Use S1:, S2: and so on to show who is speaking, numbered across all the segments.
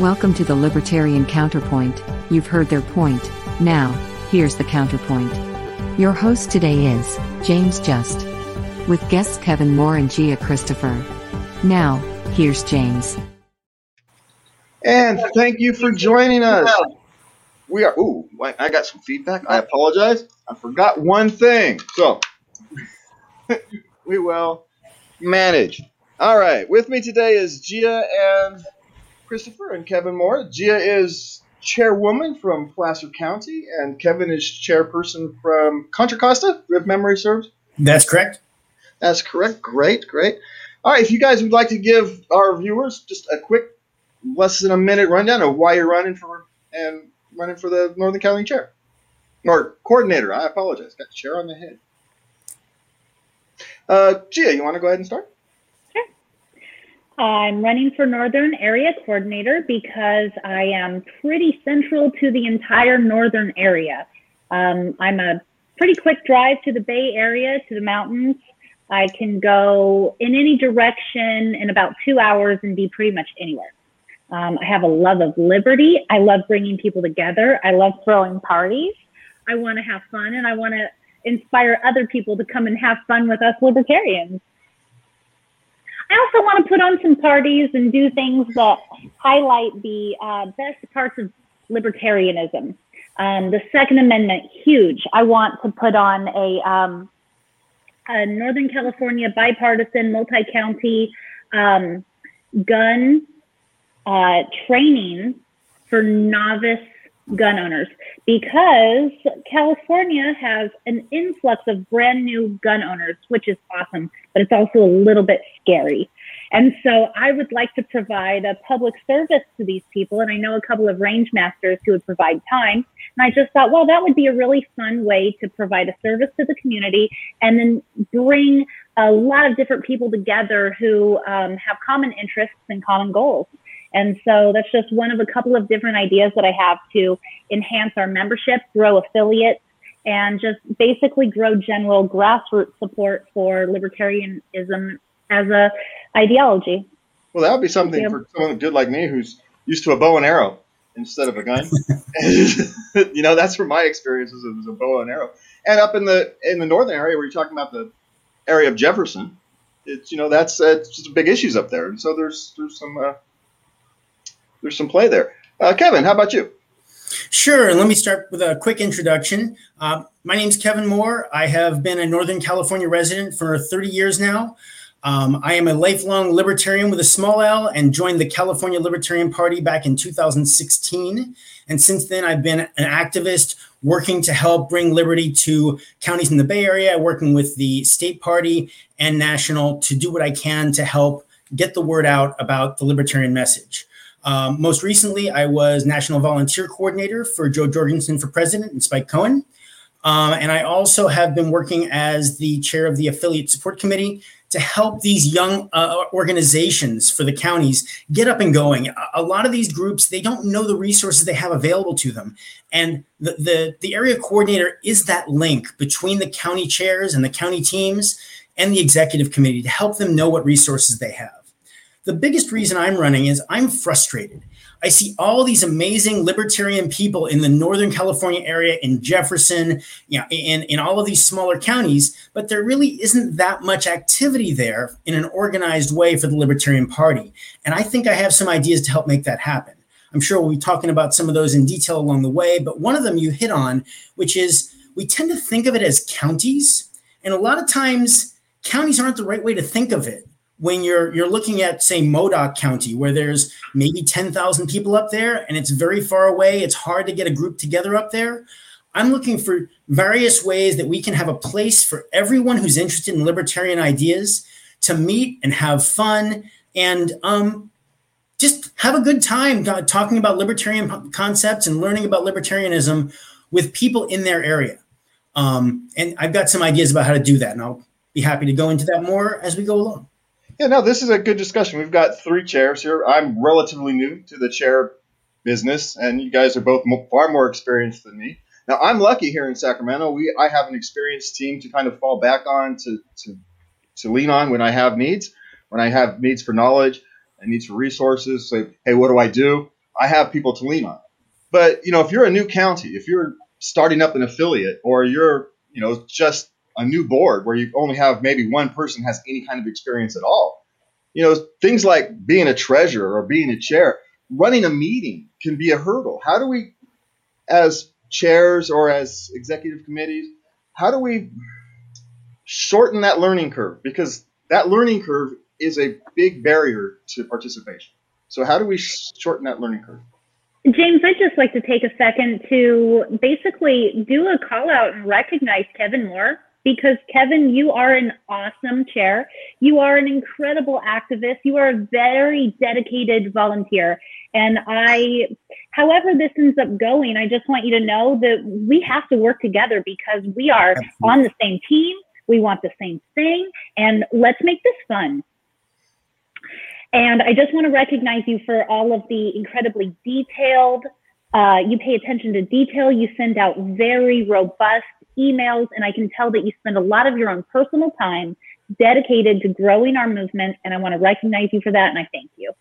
S1: Welcome to the Libertarian Counterpoint. You've heard their point. Now, here's the counterpoint. Your host today is James Just, with guests Kevin Moore and Gia Christopher. Now, here's James.
S2: And thank you for joining us. We are. Ooh, I got some feedback. I apologize. I forgot one thing. So we will manage. All right. With me today is Gia and Christopher and Kevin Moore. Gia is chairwoman from Placer County, and Kevin is chairperson from Contra Costa, if memory serves.
S3: That's correct.
S2: That's correct. Great, great. All right. If you guys would like to give our viewers just a quick, less than a minute rundown of why you're running for and running for the Northern County chair or coordinator. I apologize. Got the chair on the head. Uh, Gia, you want to go ahead and start?
S4: I'm running for Northern Area Coordinator because I am pretty central to the entire Northern area. Um, I'm a pretty quick drive to the Bay Area, to the mountains. I can go in any direction in about two hours and be pretty much anywhere. Um, I have a love of liberty. I love bringing people together. I love throwing parties. I want to have fun and I want to inspire other people to come and have fun with us libertarians. I also want to put on some parties and do things that highlight the uh, best parts of libertarianism. Um, the Second Amendment, huge. I want to put on a, um, a Northern California bipartisan, multi county um, gun uh, training for novice gun owners because California has an influx of brand new gun owners, which is awesome, but it's also a little bit scary. And so I would like to provide a public service to these people. And I know a couple of range masters who would provide time. And I just thought, well, that would be a really fun way to provide a service to the community and then bring a lot of different people together who um, have common interests and common goals. And so that's just one of a couple of different ideas that I have to enhance our membership, grow affiliates, and just basically grow general grassroots support for libertarianism as a ideology.
S2: Well, that would be something for someone good like me who's used to a bow and arrow instead of a gun. you know, that's from my experiences. as a bow and arrow. And up in the in the northern area where you're talking about the area of Jefferson, it's you know that's uh, it's just big issues up there, and so there's there's some uh, there's some play there. Uh, Kevin, how about you?
S3: Sure. Let me start with a quick introduction. Uh, my name is Kevin Moore. I have been a Northern California resident for 30 years now. Um, I am a lifelong libertarian with a small L and joined the California Libertarian Party back in 2016. And since then, I've been an activist working to help bring liberty to counties in the Bay Area, working with the state party and national to do what I can to help get the word out about the libertarian message. Um, most recently, I was National Volunteer Coordinator for Jo Jorgensen for President and Spike Cohen. Um, and I also have been working as the chair of the Affiliate Support Committee to help these young uh, organizations for the counties get up and going. A, lot of these groups, they don't know the resources they have available to them. And the, the, the area coordinator is that link between the county chairs and the county teams and the executive committee to help them know what resources they have. The biggest reason I'm running is I'm frustrated. I see all these amazing libertarian people in the Northern California area, in Jefferson, you know, in, in all of these smaller counties, but there really isn't that much activity there in an organized way for the Libertarian Party. And I think I have some ideas to help make that happen. I'm sure we'll be talking about some of those in detail along the way, but one of them you hit on, which is we tend to think of it as counties. And a lot of times, counties aren't the right way to think of it when you're you're looking at say Modoc County where there's maybe 10,000 people up there and it's very far away it's hard to get a group together up there I'm looking for various ways that we can have a place for everyone who's interested in libertarian ideas to meet and have fun and um, just have a good time talking about libertarian concepts and learning about libertarianism with people in their area. Um, and I've got some ideas about how to do that, and I'll be happy to go into that more as we go along.
S2: Yeah, no, this is a good discussion. We've got three chairs here. I'm relatively new to the chair business, and you guys are both far more experienced than me. Now, I'm lucky here in Sacramento. We I have an experienced team to kind of fall back on to to to lean on when I have needs, when I have needs for knowledge and needs for resources. Say, hey, what do I do? I have people to lean on. But you know, if you're a new county, if you're starting up an affiliate, or you're you know just a new board where you only have maybe one person has any kind of experience at all, you know, things like being a treasurer or being a chair, running a meeting can be a hurdle. How do we, as chairs or as executive committees, how do we shorten that learning curve? Because that learning curve is a big barrier to participation. So how do we shorten that learning curve?
S4: James, I'd just like to take a second to basically do a call out and recognize Kevin Moore because Kevin, you are an awesome chair. You are an incredible activist. You are a very dedicated volunteer. And I, however this ends up going, I just want you to know that we have to work together because we are Absolutely. on the same team. We want the same thing. And let's make this fun. And I just want to recognize you for all of the incredibly detailed, uh, you pay attention to detail. You send out very robust emails, and I can tell that you spend a lot of your own personal time dedicated to growing our movement. And I want to recognize you for that, and I thank you.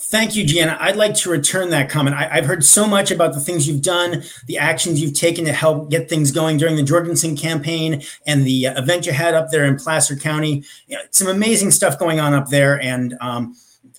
S3: Thank you, Gianna. I'd like to return that comment. I, have heard so much about the things you've done, the actions you've taken to help get things going during the Jorgensen campaign and the uh, event you had up there in Placer County. You know, some amazing stuff going on up there. And um,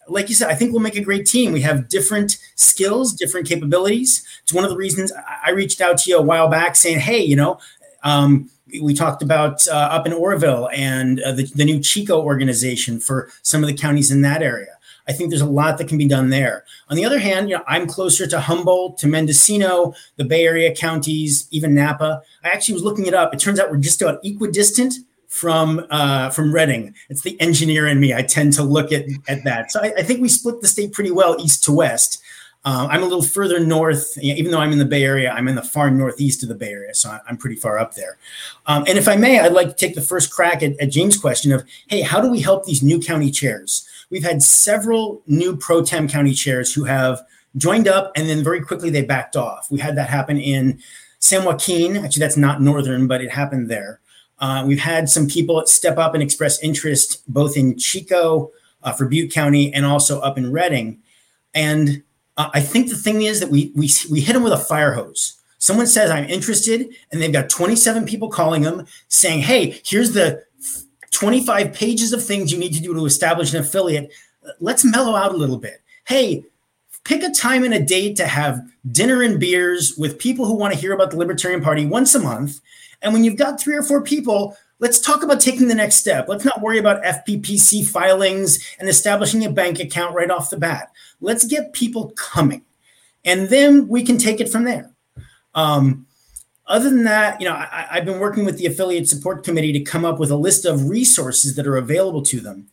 S3: like you said, I think we'll make a great team. We have different skills, different capabilities. It's one of the reasons I reached out to you a while back saying, hey, you know, um, we talked about uh, up in Oroville and uh, the, the new Chico organization for some of the counties in that area. I think there's a lot that can be done there. On the other hand, you know, I'm closer to Humboldt, to Mendocino, the Bay Area counties, even Napa. I actually was looking it up. It turns out we're just about equidistant from uh, from Redding. It's the engineer in me. I tend to look at at that. So I, I think we split the state pretty well, east to west. Uh, I'm a little further north, even though I'm in the Bay Area. I'm in the far northeast of the Bay Area, so I'm pretty far up there. Um, and if I may, I'd like to take the first crack at, at James' question of, hey, how do we help these new county chairs? We've had several new pro tem county chairs who have joined up and then very quickly they backed off. We had that happen in San Joaquin. Actually, that's not northern, but it happened there. Uh, we've had some people step up and express interest both in Chico uh, for Butte County and also up in Redding. And uh, I think the thing is that we, we, we hit them with a fire hose. Someone says, I'm interested, and they've got 27 people calling them saying, Hey, here's the 25 pages of things you need to do to establish an affiliate. Let's mellow out a little bit. Hey, pick a time and a date to have dinner and beers with people who want to hear about the Libertarian Party once a month. And when you've got three or four people, let's talk about taking the next step. Let's not worry about FPPC filings and establishing a bank account right off the bat. Let's get people coming. And then we can take it from there. Um, other than that, you know, I, have been working with the affiliate support committee to come up with a list of resources that are available to them.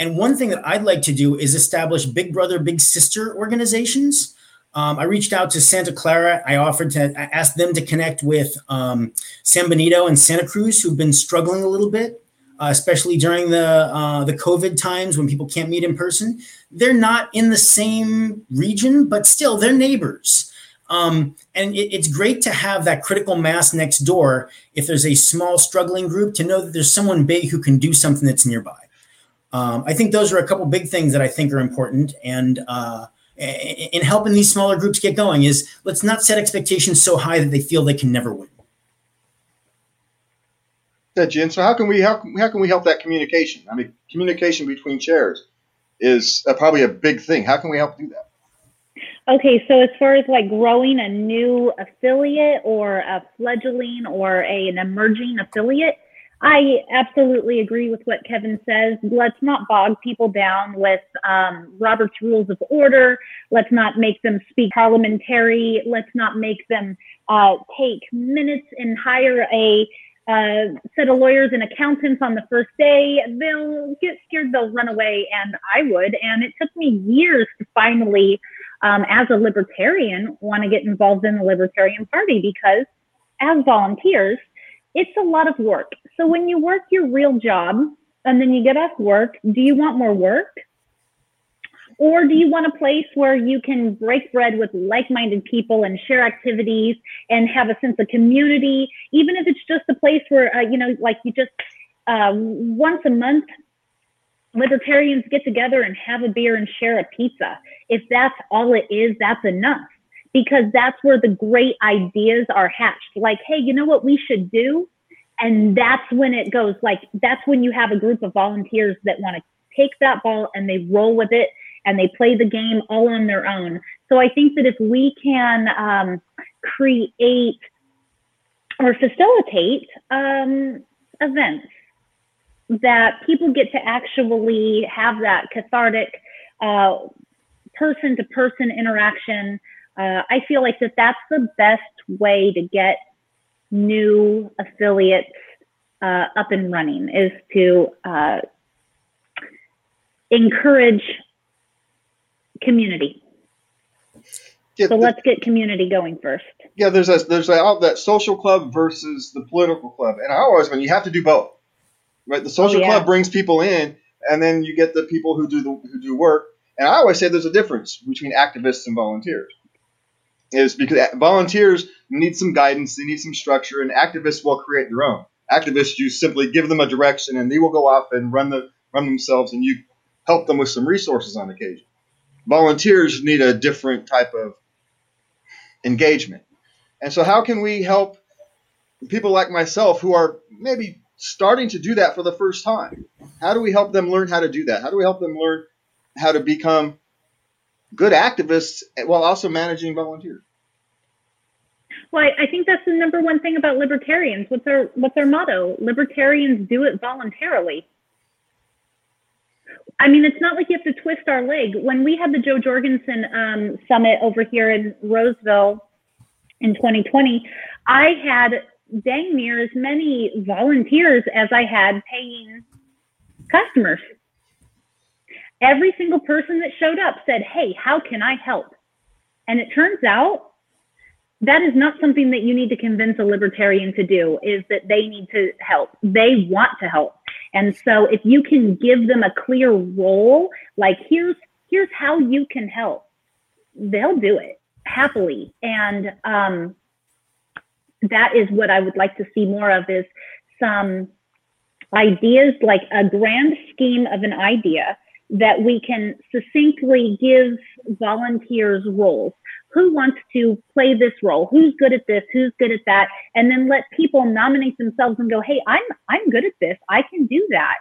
S3: And one thing that I'd like to do is establish Big Brother, Big Sister organizations. Um, I reached out to Santa Clara. I offered to ask them to connect with um, San Benito and Santa Cruz, who've been struggling a little bit, uh, especially during the uh, the COVID times when people can't meet in person. They're not in the same region, but still, they're neighbors. Um, and it, it's great to have that critical mass next door if there's a small struggling group to know that there's someone big who can do something that's nearby. Um, I think those are a couple big things that I think are important. And uh, in helping these smaller groups get going is let's not set expectations so high that they feel they can never win.
S2: Yeah, Jen. So how can we how, how can we help that communication? I mean, communication between chairs is uh, probably a big thing. How can we help do that?
S4: Okay, so as far as like growing a new affiliate or a fledgling or a, an emerging affiliate, I absolutely agree with what Kevin says. Let's not bog people down with um, Robert's Rules of Order. Let's not make them speak parliamentary. Let's not make them uh, take minutes and hire a uh, set of lawyers and accountants on the first day. They'll get scared, they'll run away, and I would. And it took me years to finally um, as a libertarian, want to get involved in the Libertarian Party because as volunteers, it's a lot of work. So when you work your real job and then you get off work, do you want more work? Or do you want a place where you can break bread with like minded people and share activities and have a sense of community, even if it's just a place where, uh, you know, like you just uh, once a month libertarians get together and have a beer and share a pizza. if that's all it is, that's enough because that's where the great ideas are hatched. Like, hey, you know what we should do? And that's when it goes like, that's when you have a group of volunteers that want to take that ball and they roll with it and they play the game all on their own. So I think that if we can um, create or facilitate um, events that people get to actually have that cathartic person to person interaction, uh, I feel like that that's the best way to get new affiliates uh, up and running is to uh, encourage community. Yeah, so the, let's get community going first.
S2: Yeah, there's a, there's a, that social club versus the political club, and I always when you have to do both. Right, the social oh, yeah. club brings people in, and then you get the people who do the who do work. And I always say there's a difference between activists and volunteers. Is because volunteers need some guidance, they need some structure, and activists will create their own. Activists, you simply give them a direction, and they will go off and run the run themselves, and you help them with some resources on occasion. Volunteers need a different type of engagement. And so, how can we help people like myself who are maybe starting to do that for the first time? How do we help them learn how to do that? How do we help them learn how to become good activists while also managing volunteers?
S4: Well, I, think that's the number one thing about libertarians. What's our what's our motto? Libertarians do it voluntarily. I mean, it's not like you have to twist our leg. When we had the Jo Jorgensen um, summit over here in Roseville in 2020, I had dang near as many volunteers as I had paying customers. Every single person that showed up said, Hey, how can I help? And it turns out that is not something that you need to convince a libertarian to do, is that they need to help. They want to help. And so if you can give them a clear role, like here's here's how you can help, they'll do it happily. And um, that is what I would like to see more of is some ideas like a grand scheme of an idea that we can succinctly give volunteers roles. Who wants to play this role? Who's good at this? Who's good at that? And then let people nominate themselves and go, "Hey, I'm I'm good at this. I can do that."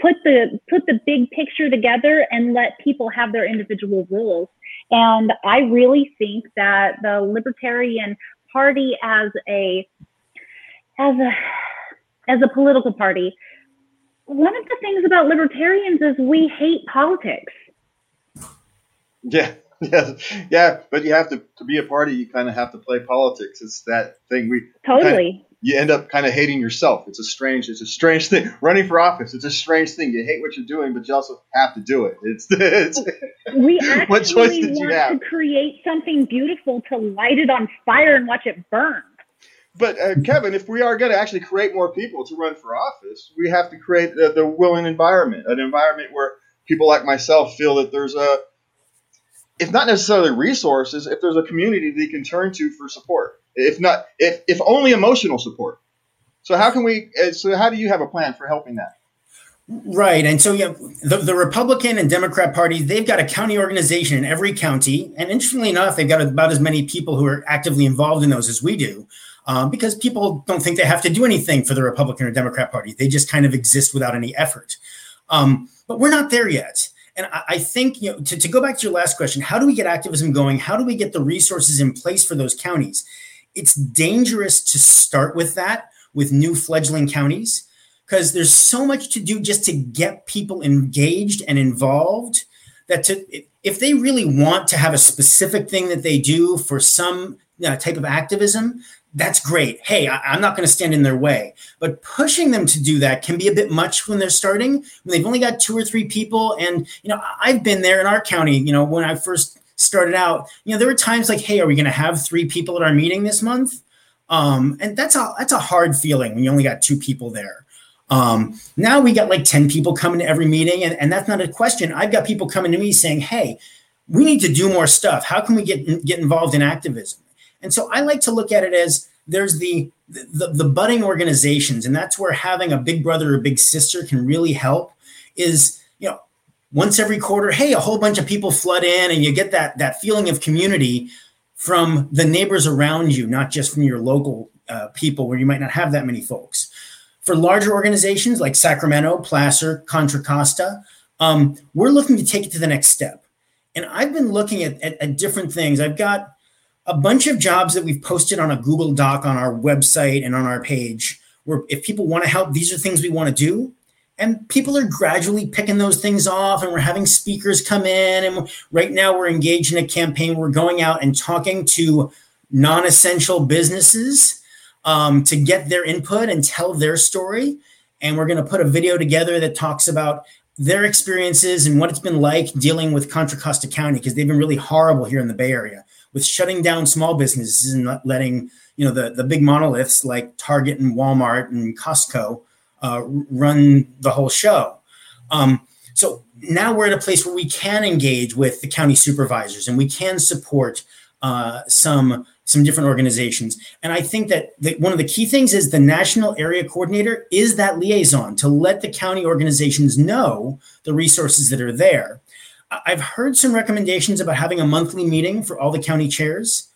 S4: Put the put the big picture together and let people have their individual roles. And I really think that the Libertarian Party as a as a as a political party one of the things about libertarians is we hate politics.
S2: Yeah, yeah, yeah. But you have to to be a party. You kind of have to play politics. It's that thing we
S4: totally.
S2: Kinda, you end up kind of hating yourself. It's a strange. It's a strange thing. Running for office. It's a strange thing. You hate what you're doing, but you also have to do it. It's. it's
S4: we actually what choice did want you have? to create something beautiful to light it on fire and watch it burn.
S2: But uh, Kevin, if we are going to actually create more people to run for office, we have to create the, the willing environment, an environment where people like myself feel that there's a, if not necessarily resources, if there's a community they can turn to for support, if not, if if only emotional support. So how can we? Uh, so how do you have a plan for helping that?
S3: Right. And so, yeah, the, the Republican and Democrat parties, they've got a county organization in every county. And interestingly enough, they've got about as many people who are actively involved in those as we do um, because people don't think they have to do anything for the Republican or Democrat Party. They just kind of exist without any effort. Um, but we're not there yet. And I, I think, you know, to, to go back to your last question, how do we get activism going? How do we get the resources in place for those counties? It's dangerous to start with that with new fledgling counties because there's so much to do just to get people engaged and involved that to if they really want to have a specific thing that they do for some uh, type of activism that's great. Hey, I, am not going to stand in their way. But pushing them to do that can be a bit much when they're starting, when they've only got two or three people. And, you know, I've been there in our county, you know, when I first started out, you know, there were times like, hey, are we going to have three people at our meeting this month? Um, and that's a that's a hard feeling when you only got two people there. Um, now we got like 10 people coming to every meeting, and, and that's not a question. I've got people coming to me saying, hey, we need to do more stuff. How can we get get involved in activism? And so I like to look at it as there's the, the the budding organizations, and that's where having a big brother or big sister can really help. Is you know once every quarter, hey, a whole bunch of people flood in and you get that that feeling of community from the neighbors around you, not just from your local uh, people where you might not have that many folks. For larger organizations like Sacramento, Placer, Contra Costa, um, we're looking to take it to the next step. And I've been looking at, at, at different things. I've got a bunch of jobs that we've posted on a Google Doc on our website and on our page where if people want to help, these are things we want to do. And people are gradually picking those things off and we're having speakers come in and right now we're engaged in a campaign we're going out and talking to non-essential businesses um, to get their input and tell their story. And we're going to put a video together that talks about their experiences and what it's been like dealing with contra costa county because they've been really horrible here in the bay area with shutting down small businesses and letting you know the, the big monoliths like target and walmart and costco uh, run the whole show. Um, so now we're at a place where we can engage with the county supervisors and we can support uh, some some different organizations. And I think that the, one of the key things is the national area coordinator is that liaison to let the county organizations know the resources that are there. I've heard some recommendations about having a monthly meeting for all the county chairs.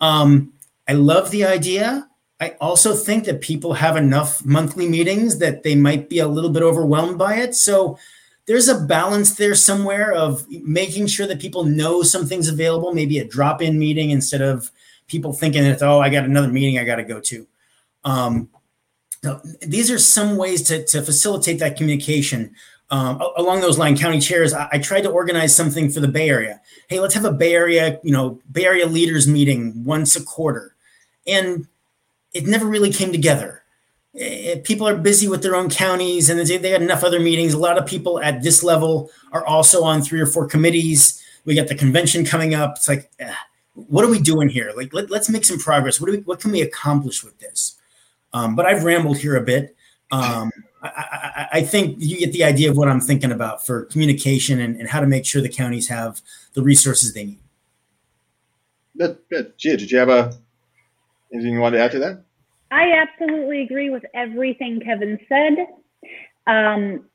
S3: Um, I love the idea. I also think that people have enough monthly meetings that they might be a little bit overwhelmed by it. So there's a balance there somewhere of making sure that people know something's available, maybe a drop in meeting instead of people thinking that, oh, I got another meeting I got to go to. Um, these are some ways to, to facilitate that communication. Um, along those line, county chairs, I, I, tried to organize something for the Bay Area. Hey, let's have a Bay Area, you know, Bay Area leaders meeting once a quarter. And it never really came together. It, eh, people are busy with their own counties and they, they got enough other meetings. A lot of people at this level are also on three or four committees. We got the convention coming up. It's like, eh, what are we doing here? Like, let, us make some progress. What do we, what can we accomplish with this? Um, but I've rambled here a bit. Um, I, I, I, think you get the idea of what I'm thinking about for communication and, and how to make sure the counties have the resources they need.
S2: Good, good. Gia, did you have a Anything you wanted to add to that?
S4: I absolutely agree with everything Kevin said. Um,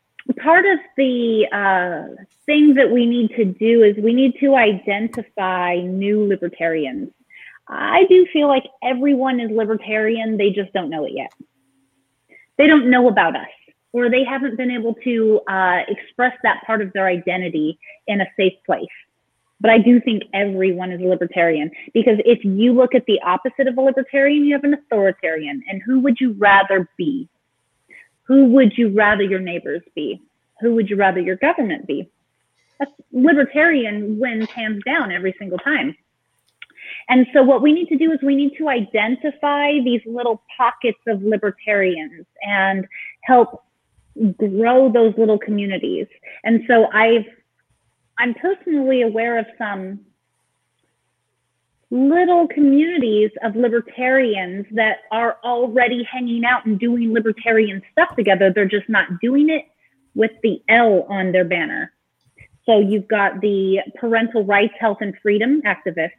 S4: part of the uh, thing that we need to do is we need to identify new libertarians. I do feel like everyone is libertarian, they just don't know it yet. They don't know about us, or they haven't been able to uh, express that part of their identity in a safe place. But I do think everyone is a libertarian because if you look at the opposite of a libertarian, you have an authoritarian. And who would you rather be? Who would you rather your neighbors be? Who would you rather your government be? A libertarian wins hands down every single time. And so what we need to do is we need to identify these little pockets of libertarians and help grow those little communities. And so I've I'm personally aware of some little communities of libertarians that are already hanging out and doing libertarian stuff together. They're just not doing it with the L on their banner. So you've got the parental rights, health, and freedom activists.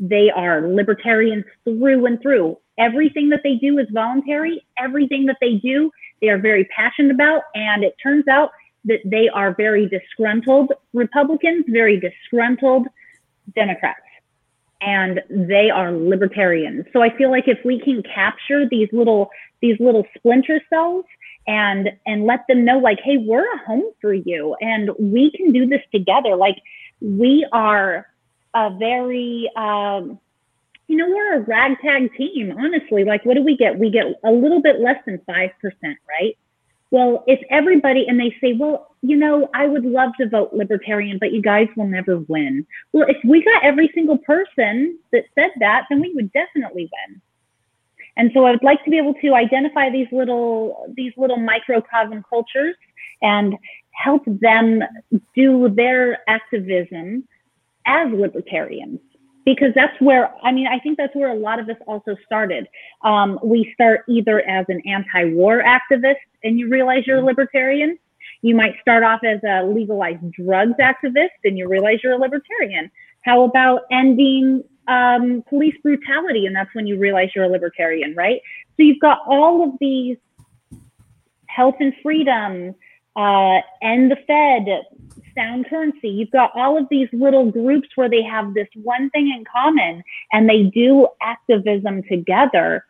S4: They are libertarians through and through. Everything that they do is voluntary. Everything that they do, they are very passionate about. And it turns out that they are very disgruntled Republicans, very disgruntled Democrats, and they are libertarians. So I feel like if we can capture these little these little splinter cells and and let them know like hey we're a home for you and we can do this together like we are a very um, you know we're a ragtag team honestly like what do we get we get a little bit less than 5% right well, if everybody, and they say, well, you know, I would love to vote libertarian, but you guys will never win. Well, if we got every single person that said that, then we would definitely win. And so I would like to be able to identify these little, these little microcosm cultures and help them do their activism as libertarians because that's where I mean I think that's where a lot of this also started. Um, we start either as an anti-war activist and you realize you're a libertarian. You might start off as a legalized drugs activist and you realize you're a libertarian. How about ending um, police brutality and that's when you realize you're a libertarian, right? So you've got all of these health and freedom, uh, End the Fed, Sound Currency. You've got all of these little groups where they have this one thing in common and they do activism together.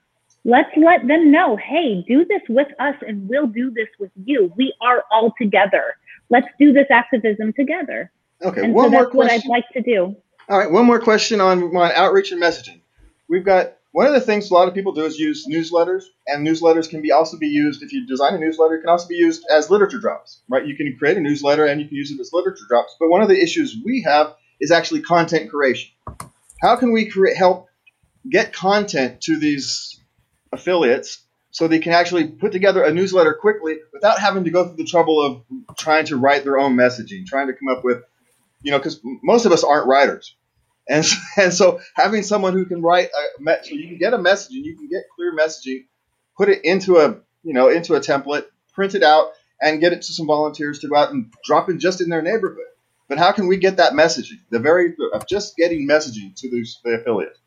S4: Let's let them know, hey, do this with us and we'll do this with you. We are all together. Let's do this activism together.
S2: Okay,
S4: And
S2: one
S4: so
S2: more
S4: that's what I'd
S2: question.
S4: like to do.
S2: All right, one more question on, on outreach and messaging. We've got one of the things a lot of people do is use newsletters, and newsletters can be also be used if you design a newsletter. It can also be used as literature drops, right? You can create a newsletter and you can use it as literature drops. But one of the issues we have is actually content creation. How can we create help get content to these affiliates so they can actually put together a newsletter quickly without having to go through the trouble of trying to write their own messaging, trying to come up with, you know, because most of us aren't writers. And, s- and so having someone who can write a me- so you can get a message and you can get clear messaging, put it into a you know into a template, print it out, and get it to some volunteers to go out and drop it just in their neighborhood. But how can we get that messaging? The very of just getting messaging to those the affiliates.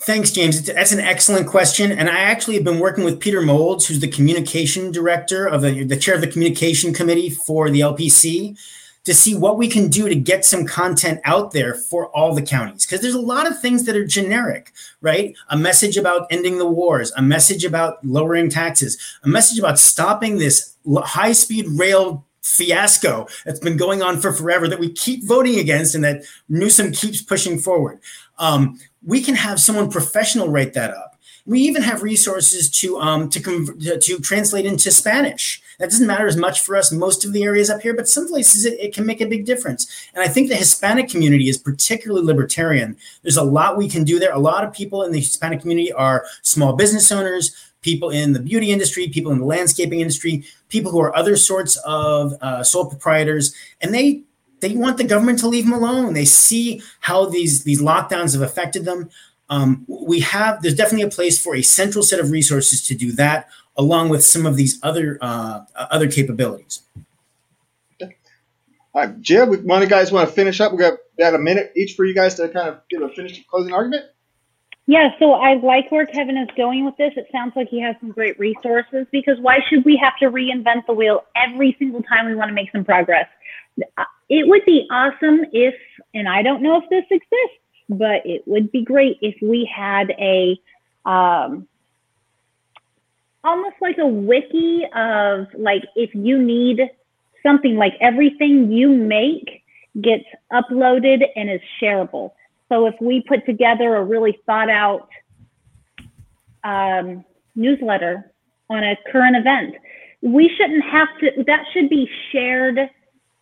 S3: Thanks, James. That's an excellent question. And I actually have been working with Peter Molds, who's the communication director of the, the chair of the communication committee for the LPC, to see what we can do to get some content out there for all the counties. Because there's a lot of things that are generic, right? A message about ending the wars, a message about lowering taxes, a message about stopping this high speed rail fiasco that's been going on for forever that we keep voting against and that Newsom keeps pushing forward. Um, we can have someone professional write that up. We even have resources to um, to, to translate into Spanish. That doesn't matter as much for us, most of the areas up here, but some places it, it can make a big difference. And I think the Hispanic community is particularly libertarian. There's a lot we can do there. A lot of people in the Hispanic community are small business owners, people in the beauty industry, people in the landscaping industry, people who are other sorts of uh, sole proprietors, and they they want the government to leave them alone. They see how these these lockdowns have affected them. Um, we have there's definitely a place for a central set of resources to do that, along with some of these other uh, other capabilities.
S2: All right, Jim, we of you guys want to finish up? We got about a minute each for you guys to kind of give a finished closing argument.
S4: Yeah, so I like where Kevin is going with this. It sounds like he has some great resources because why should we have to reinvent the wheel every single time we want to make some progress? Uh, It would be awesome if, and I don't know if this exists, but it would be great if we had a, um, almost like a wiki of like if you need something like everything you make gets uploaded and is shareable. So if we put together a really thought out um, newsletter on a current event, we shouldn't have to, that should be shared,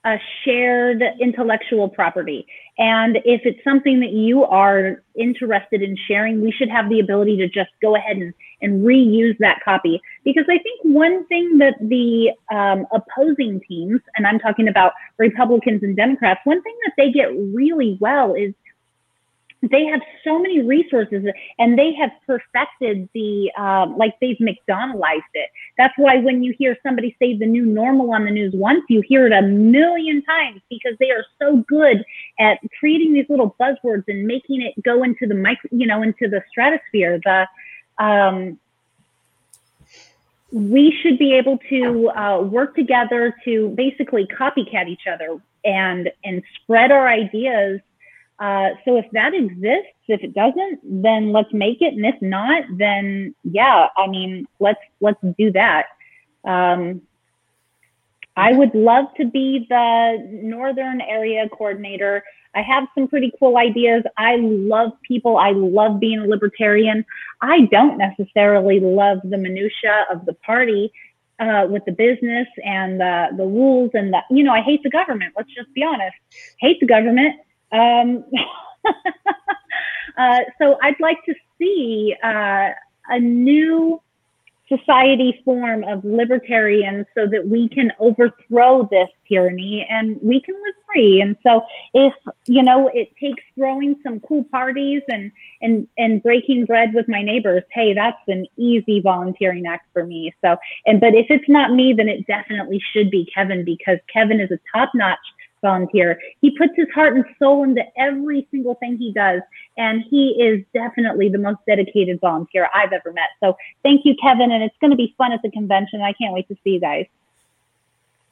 S4: a shared intellectual property. And if it's something that you are interested in sharing, we should have the ability to just go ahead and, and reuse that copy. Because I think one thing that the um, opposing teams, and I'm talking about Republicans and Democrats, one thing that they get really well is they have so many resources and they have perfected the um, like they've mcdonaldized it. That's why when you hear somebody say the new normal on the news once you hear it a million times because they are so good at creating these little buzzwords and making it go into the mic you know into the stratosphere. The um, we should be able to uh, work together to basically copycat each other and and spread our ideas uh, so if that exists, if it doesn't, then let's make it, and if not, then yeah, I mean, let's let's do that. Um, I would love to be the northern area coordinator. I have some pretty cool ideas. I love people. I love being a libertarian. I don't necessarily love the minutia of the party uh, with the business and the the rules and the you know I hate the government. Let's just be honest. Hate the government. Um, uh, so I'd like to see uh, a new society form of libertarians so that we can overthrow this tyranny and we can live free. And so if, you know, it takes throwing some cool parties and, and, and breaking bread with my neighbors, hey, that's an easy volunteering act for me. So, and, but if it's not me, then it definitely should be Kevin because Kevin is a top notch volunteer. He puts his heart and soul into every single thing he does. And he is definitely the most dedicated volunteer I've ever met. So thank you, Kevin. And it's going to be fun at the convention. I can't wait to see you guys.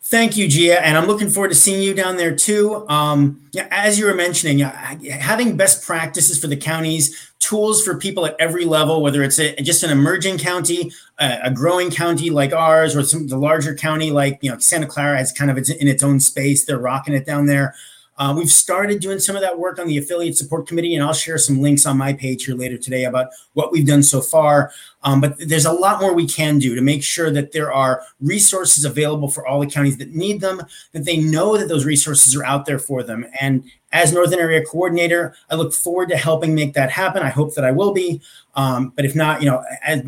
S3: Thank you, Gia, and I'm looking forward to seeing you down there too. Um, yeah, as you were mentioning, having best practices for the counties, tools for people at every level, whether it's a, just an emerging county, a, growing county like ours, or some the larger county like you know Santa Clara has kind of in its own space. They're rocking it down there. Uh, we've started doing some of that work on the affiliate support committee, and I'll share some links on my page here later today about what we've done so far. Um, but there's a lot more we can do to make sure that there are resources available for all the counties that need them, that they know that those resources are out there for them. And as Northern Area Coordinator, I look forward to helping make that happen. I hope that I will be. Um, but if not, you know,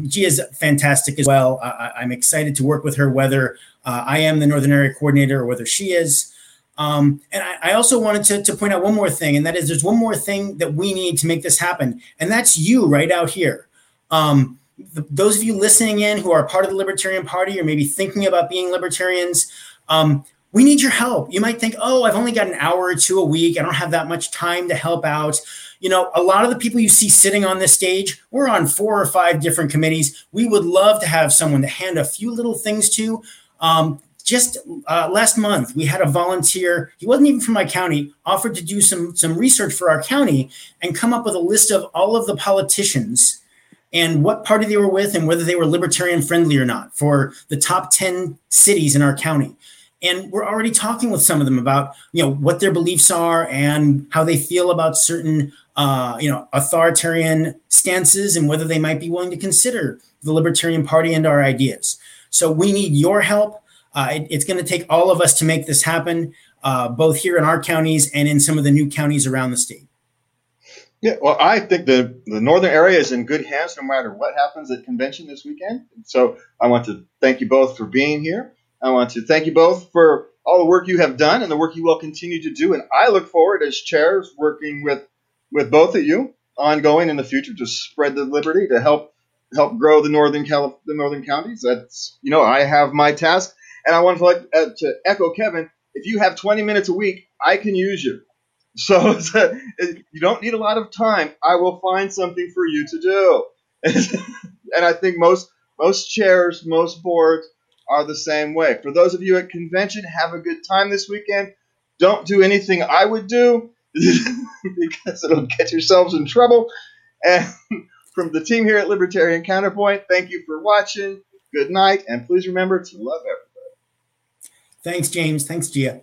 S3: Gia is fantastic as well. I, am excited to work with her, whether uh, I am the Northern Area Coordinator or whether she is. Um, and I, I, also wanted to, to point out one more thing, and that is there's one more thing that we need to make this happen, and that's you right out here. Um, those of you listening in who are part of the Libertarian Party or maybe thinking about being libertarians, um, we need your help. You might think, oh, I've only got an hour or two a week. I don't have that much time to help out. You know, a lot of the people you see sitting on this stage, we're on four or five different committees. We would love to have someone to hand a few little things to. Um, just uh, last month we had a volunteer he wasn't even from my county offered to do some some research for our county and come up with a list of all of the politicians and what party they were with and whether they were libertarian friendly or not for the top 10 cities in our county. And we're already talking with some of them about you know what their beliefs are and how they feel about certain uh, you know authoritarian stances and whether they might be willing to consider the libertarian party and our ideas. So we need your help uh, it, it's going to take all of us to make this happen, uh, both here in our counties and in some of the new counties around the state.
S2: Yeah, well, I think the, the northern area is in good hands no matter what happens at convention this weekend. So I want to thank you both for being here. I want to thank you both for all the work you have done and the work you will continue to do. And I look forward as chairs working with with both of you ongoing in the future to spread the liberty to help help grow the northern Calif- the northern counties. That's you know I have my task and I want to like uh, to echo Kevin. If you have 20 minutes a week, I can use you. So, so you don't need a lot of time. I will find something for you to do. and I think most most chairs, most boards are the same way. For those of you at convention, have a good time this weekend. Don't do anything I would do because it'll get yourselves in trouble. And from the team here at Libertarian Counterpoint, thank you for watching. Good night, and please remember to love everyone.
S3: Thanks, James. Thanks, Gia.